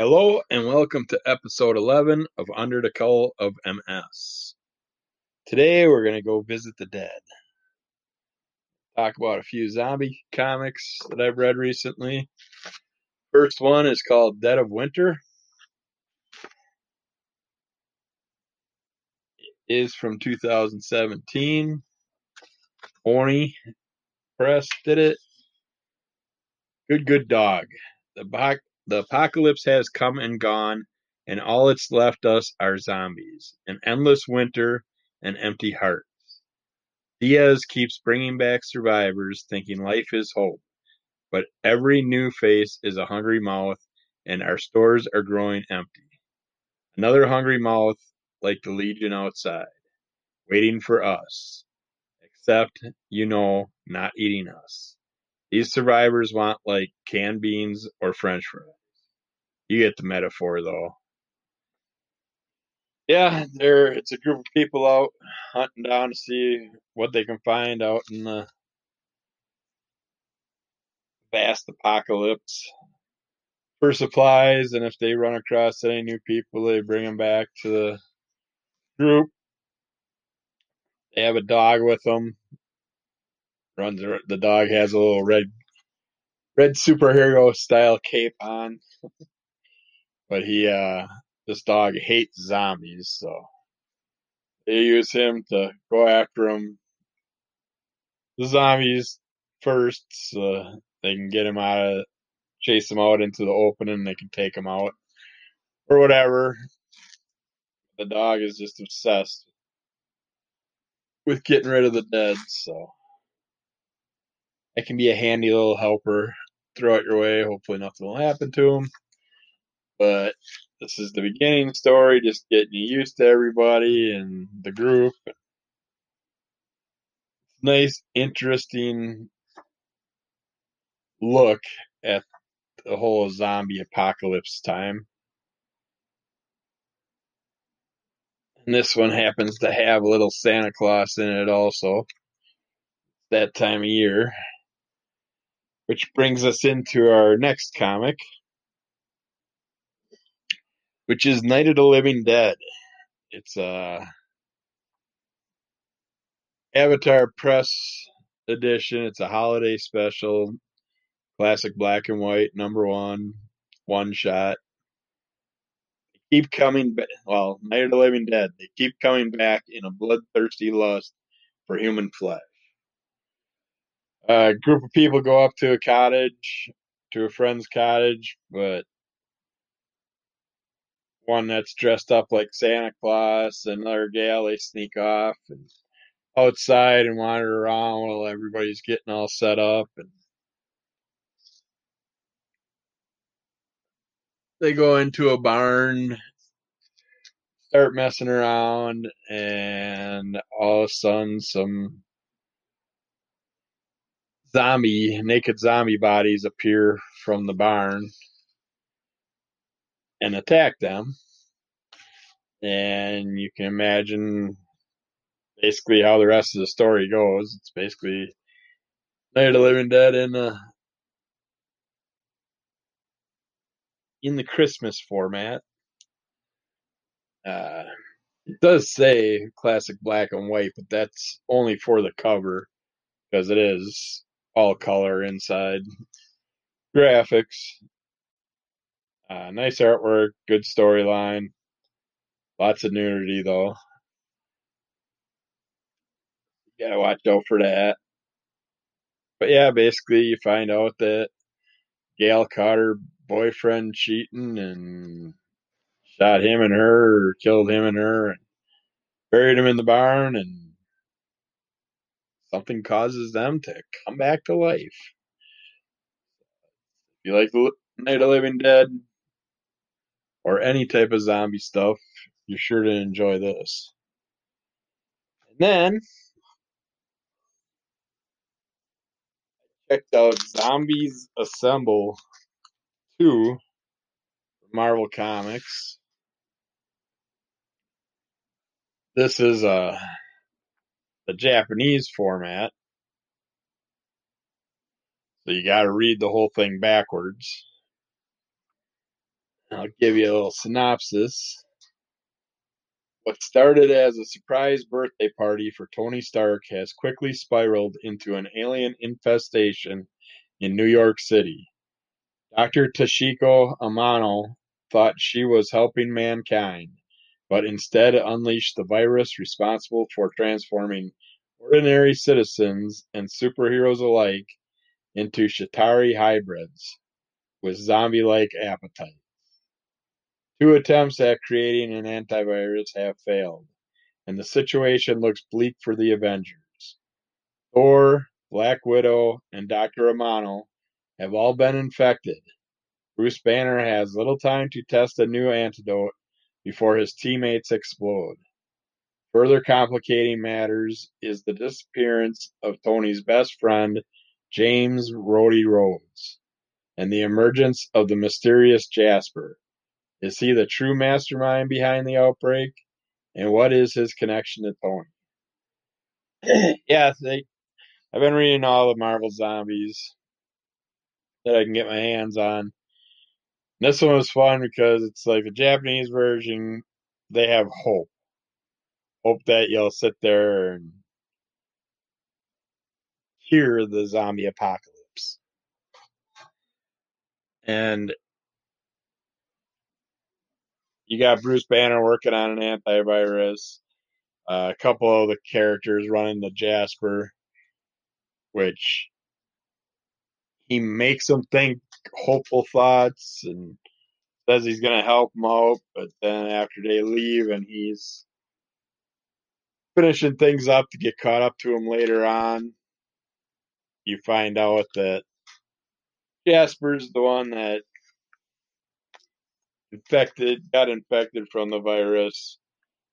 Hello and welcome to episode 11 of Under the Cull of MS. Today we're going to go visit the dead. Talk about a few zombie comics that I've read recently. First one is called Dead of Winter. It is from 2017. Oni Press did it. Good, good dog. The the apocalypse has come and gone, and all it's left us are zombies, an endless winter, and empty hearts. Diaz keeps bringing back survivors, thinking life is hope. But every new face is a hungry mouth, and our stores are growing empty. Another hungry mouth, like the legion outside, waiting for us. Except, you know, not eating us. These survivors want like canned beans or french fries. You get the metaphor though. Yeah, there it's a group of people out hunting down to see what they can find out in the vast apocalypse for supplies and if they run across any new people they bring them back to the group. They have a dog with them runs the dog has a little red red superhero style cape on but he uh this dog hates zombies, so they use him to go after him the zombies first so they can get him out of chase him out into the open and they can take him out or whatever. The dog is just obsessed with getting rid of the dead, so it can be a handy little helper. Throw it your way. Hopefully nothing will happen to him. But this is the beginning story, just getting you used to everybody and the group. Nice, interesting look at the whole zombie apocalypse time. And this one happens to have a little Santa Claus in it also. That time of year. Which brings us into our next comic which is Night of the Living Dead. It's a uh, Avatar Press edition. It's a holiday special, classic black and white, number one, one shot. They keep coming back. Well, Night of the Living Dead. They keep coming back in a bloodthirsty lust for human flesh. A group of people go up to a cottage, to a friend's cottage, but one that's dressed up like Santa Claus, another gal they sneak off and outside and wander around while everybody's getting all set up and they go into a barn start messing around and all of a sudden some zombie naked zombie bodies appear from the barn and attack them. And you can imagine basically how the rest of the story goes. It's basically Night of the Living Dead in the in the Christmas format. Uh, it does say classic black and white, but that's only for the cover because it is all color inside graphics. Uh, nice artwork, good storyline. Lots of nudity though. You gotta watch out for that. But yeah, basically you find out that Gail caught her boyfriend cheating and shot him and her, or killed him and her, and buried him in the barn, and something causes them to come back to life. If you like the Night of Living Dead, or any type of zombie stuff, you're sure to enjoy this. And then I checked out Zombies Assemble 2 Marvel Comics. This is a uh, the Japanese format. So you got to read the whole thing backwards. I'll give you a little synopsis. What started as a surprise birthday party for Tony Stark has quickly spiraled into an alien infestation in New York City. Dr. Toshiko Amano thought she was helping mankind, but instead unleashed the virus responsible for transforming ordinary citizens and superheroes alike into Chitauri hybrids with zombie-like appetites. Two attempts at creating an antivirus have failed, and the situation looks bleak for the Avengers. Thor, Black Widow, and Dr. Amano have all been infected. Bruce Banner has little time to test a new antidote before his teammates explode. Further complicating matters is the disappearance of Tony's best friend, James Rhodey Rhodes, and the emergence of the mysterious Jasper. Is he the true mastermind behind the outbreak? And what is his connection to Tony? yeah, they, I've been reading all the Marvel zombies that I can get my hands on. And This one was fun because it's like a Japanese version. They have hope, hope that you'll sit there and hear the zombie apocalypse. And you got Bruce Banner working on an antivirus. Uh, a couple of the characters running the Jasper, which he makes them think hopeful thoughts and says he's going to help them out, but then after they leave and he's finishing things up to get caught up to him later on, you find out that Jasper's the one that infected, got infected from the virus,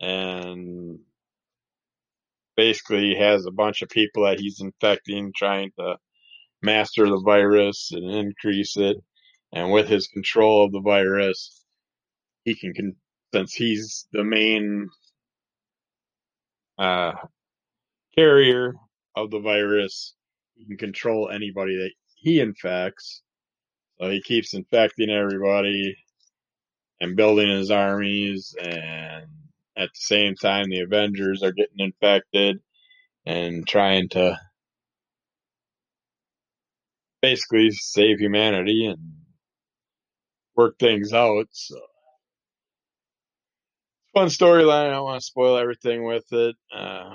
and basically has a bunch of people that he's infecting, trying to master the virus and increase it. And with his control of the virus, he can, since he's the main uh, carrier of the virus, he can control anybody that he infects. So he keeps infecting everybody and building his armies and at the same time the Avengers are getting infected and trying to basically save humanity and work things out. So fun storyline. I don't want to spoil everything with it. Uh,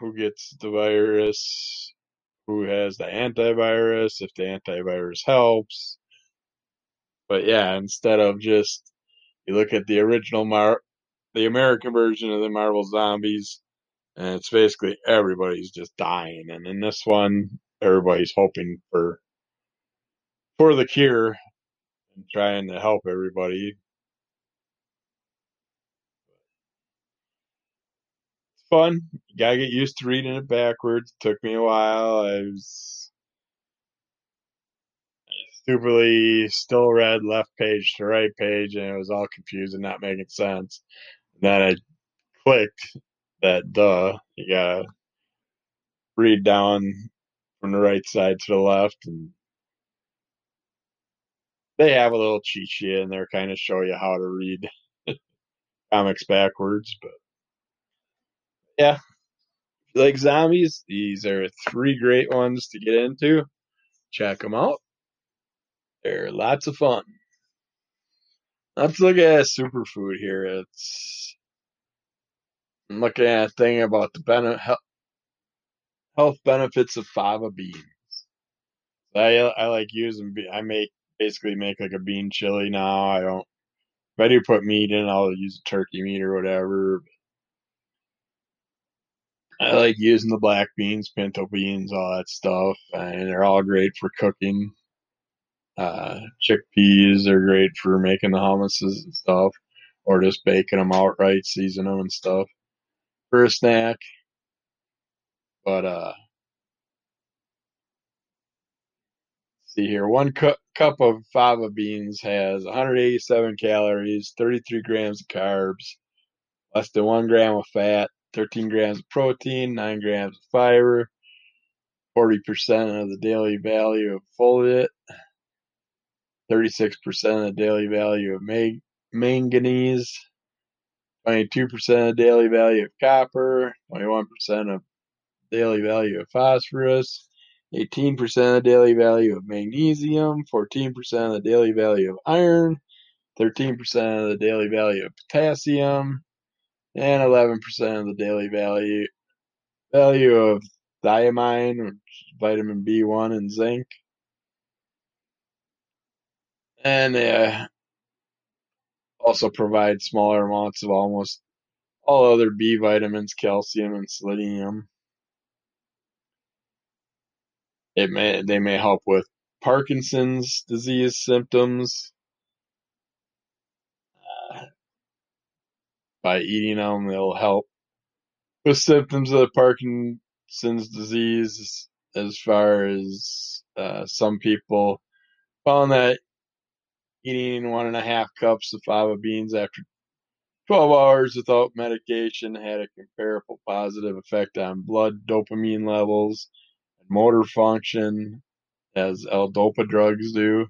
who gets the virus? Who has the antivirus? If the antivirus helps. But yeah, instead of just you look at the original Mar, the American version of the Marvel Zombies, and it's basically everybody's just dying. And in this one, everybody's hoping for for the cure and trying to help everybody. It's fun. You gotta get used to reading it backwards. It took me a while. I was stupidly still read left page to right page and it was all confused and not making sense. And then I clicked that duh, you gotta read down from the right side to the left and they have a little cheat sheet in there kind of show you how to read comics backwards, but yeah. like zombies, these are three great ones to get into. Check them out. They're lots of fun. Let's look at superfood here. It's I'm looking at a thing about the ben- health benefits of fava beans. I I like using. I make basically make like a bean chili now. I don't. If I do put meat in, I'll use turkey meat or whatever. I like using the black beans, pinto beans, all that stuff, and they're all great for cooking. Uh, chickpeas are great for making the hummuses and stuff, or just baking them outright, season them and stuff for a snack. But uh, see here, one cu- cup of fava beans has 187 calories, 33 grams of carbs, less than one gram of fat, 13 grams of protein, 9 grams of fiber, 40% of the daily value of folate, 36% of the daily value of manganese, 22% of the daily value of copper, 21% of daily value of phosphorus, 18% of the daily value of magnesium, 14% of the daily value of iron, 13% of the daily value of potassium, and 11% of the daily value value of thiamine, vitamin B1 and zinc. And uh, also provide smaller amounts of almost all other B vitamins, calcium, and selenium. It may they may help with Parkinson's disease symptoms uh, by eating them. They'll help with symptoms of Parkinson's disease. As far as uh, some people found that eating one and a half cups of fava beans after 12 hours without medication had a comparable positive effect on blood dopamine levels and motor function as L-dopa drugs do.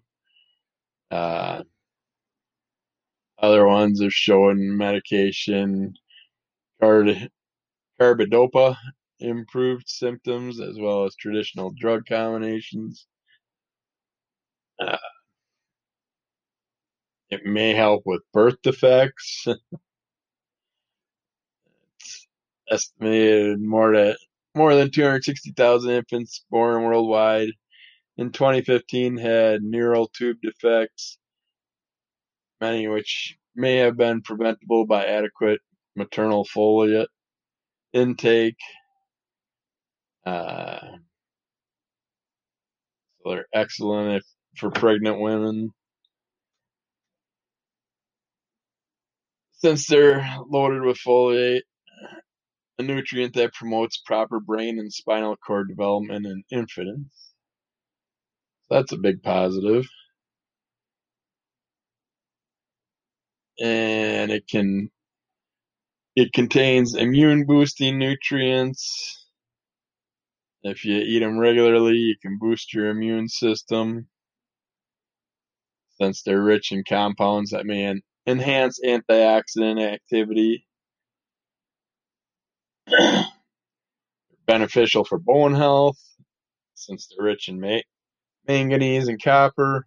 Uh, other ones are showing medication card- carbidopa improved symptoms as well as traditional drug combinations. Uh, it may help with birth defects. it's estimated more to more than 260,000 infants born worldwide in 2015 had neural tube defects, many which may have been preventable by adequate maternal folate intake. Uh, so they're excellent if, for pregnant women. Since they're loaded with folate, a nutrient that promotes proper brain and spinal cord development in infants. That's a big positive. And it can it contains immune boosting nutrients. If you eat them regularly, you can boost your immune system since they're rich in compounds that may enhance antioxidant activity. Beneficial for bone health since they're rich in ma- manganese and copper.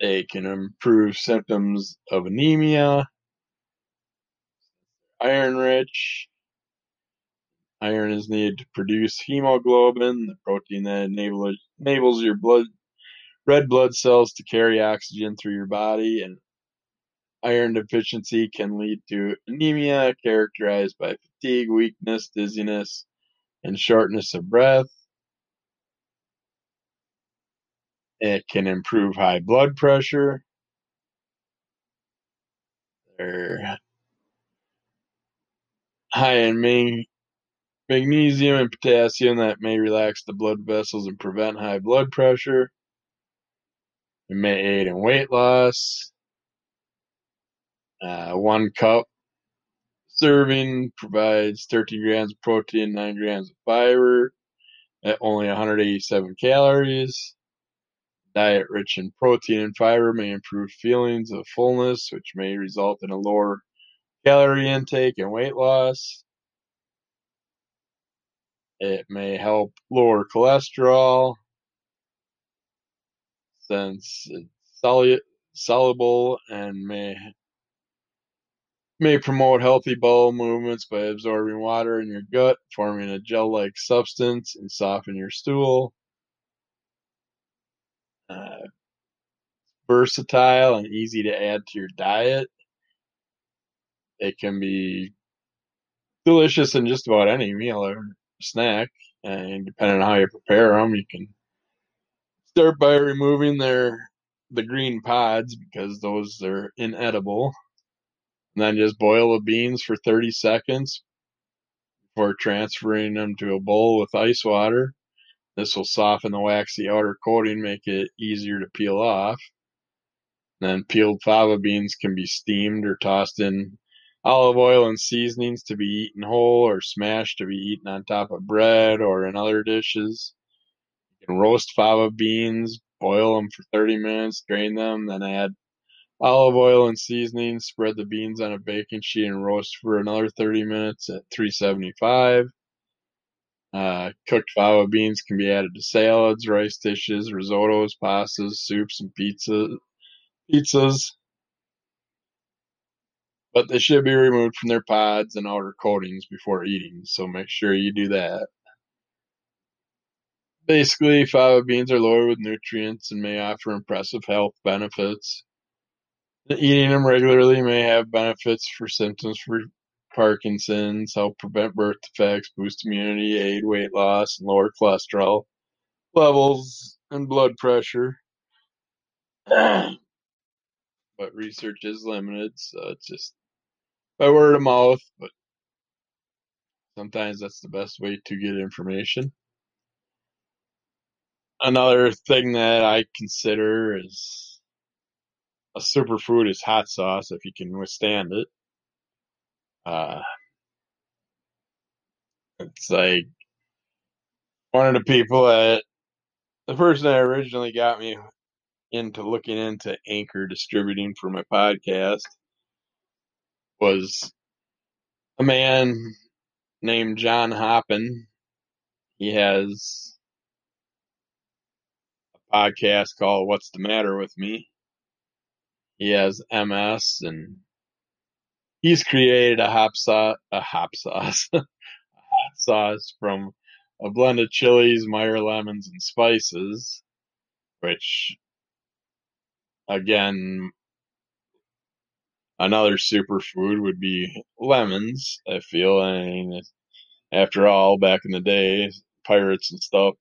They can improve symptoms of anemia. Iron rich. Iron is needed to produce hemoglobin, the protein that enable, enables your blood red blood cells to carry oxygen through your body and iron deficiency can lead to anemia characterized by fatigue, weakness, dizziness, and shortness of breath. It can improve high blood pressure. They're high in magnesium and potassium that may relax the blood vessels and prevent high blood pressure. It may aid in weight loss. Uh, one cup serving provides 13 grams of protein, 9 grams of fiber at only 187 calories. Diet rich in protein and fiber may improve feelings of fullness, which may result in a lower calorie intake and weight loss. It may help lower cholesterol since it's soluble and may may promote healthy bowel movements by absorbing water in your gut, forming a gel-like substance, and soften your stool. Uh, versatile and easy to add to your diet. It can be delicious in just about any meal or snack, and depending on how you prepare them, you can start by removing their the green pods because those are inedible. And then just boil the beans for 30 seconds before transferring them to a bowl with ice water. This will soften the waxy outer coating, make it easier to peel off. Then peeled fava beans can be steamed or tossed in olive oil and seasonings to be eaten whole or smashed to be eaten on top of bread or in other dishes. You can roast fava beans, boil them for 30 minutes, drain them, then add olive oil and seasoning. Spread the beans on a baking sheet and roast for another 30 minutes at 375. Uh, cooked fava beans can be added to salads, rice dishes, risottos, pastas, soups, and pizza, pizzas. But they should be removed from their pods and outer coatings before eating, so make sure you do that. Basically, fava beans are loaded with nutrients and may offer impressive health benefits. Eating them regularly may have benefits for symptoms for Parkinson's, help prevent birth defects, boost immunity, aid weight loss, and lower cholesterol levels and blood pressure. but research is limited, so it's just by word of mouth. But sometimes that's the best way to get information. Another thing that I consider is a superfood is hot sauce if you can withstand it. Uh, it's like one of the people that the person that originally got me into looking into Anchor distributing for my podcast was a man named John Hoppin. He has podcast called What's the Matter with Me? He has MS and he's created a hop sauce, a hop sauce, a hot sauce from a blend of chilies, Meyer lemons, and spices, which again, another superfood would be lemons. I feel. I mean, after all, back in the day, pirates and stuff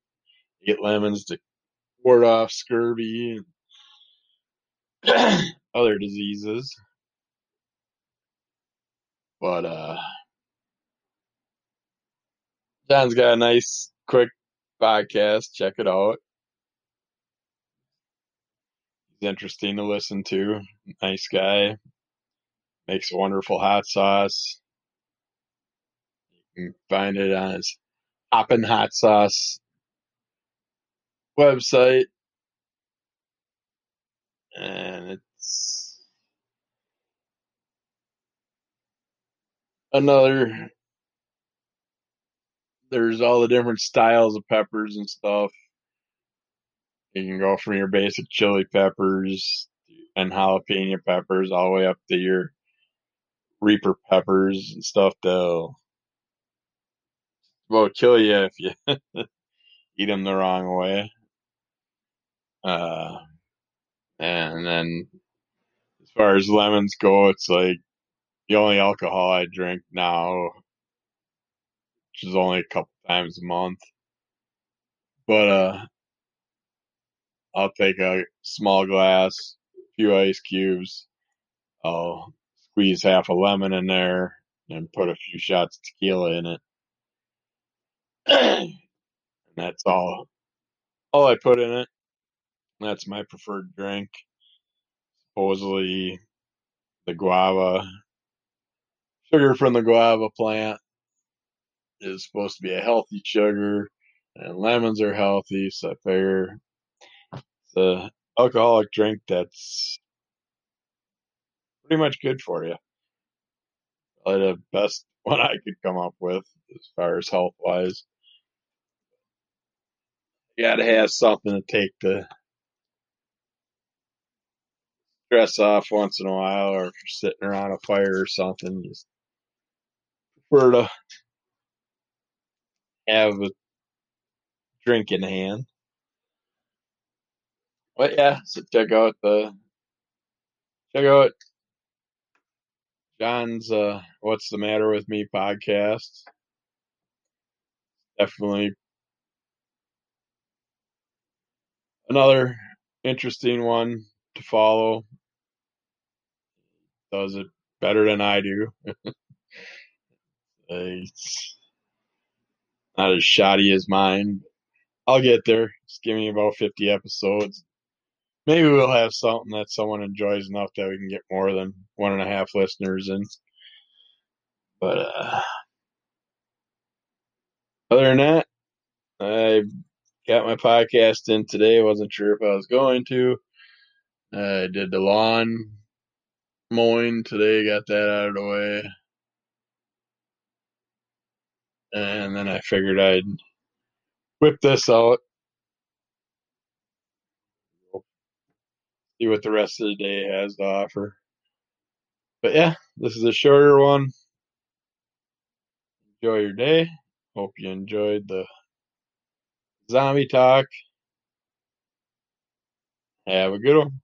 ate lemons to ward off scurvy and other diseases. But uh John's got a nice quick podcast. Check it out. He's interesting to listen to. Nice guy. Makes a wonderful hot sauce. You can find it on his Hoppin' Hot Sauce website. And it's another there's all the different styles of peppers and stuff. You can go from your basic chili peppers and jalapeno peppers all the way up to your reaper peppers and stuff that'll will kill you if you eat them the wrong way. Uh, and then as far as lemons go, it's like the only alcohol I drink now, which is only a couple times a month. But uh, I'll take a small glass, a few ice cubes. I'll squeeze half a lemon in there and put a few shots of tequila in it. and that's all all I put in it. That's my preferred drink. Supposedly the agave sugar from the agave plant is supposed to be a healthy sugar and lemons are healthy, so I figure the alcoholic drink that's pretty much good for you. Probably the best one I could come up with as far as health wise. You gotta have something to take the stress off once in a while, or sitting around a fire or something, just prefer to have a drink in hand. But yeah, so check out the check out John's uh What's the Matter with Me podcast. Definitely another interesting one to follow. Does it better than I do. it's not as shoddy as mine. I'll get there. Just give me about 50 episodes. Maybe we'll have something that someone enjoys enough that we can get more than one and a half listeners in. But uh, other than that, I got my podcast in today. Wasn't sure if I was going to. I did the lawn mowing today, got that out of the way. And then I figured I'd whip this out. See what the rest of the day has to offer. But yeah, this is a shorter one. Enjoy your day. Hope you enjoyed the zombie talk. Have a good one.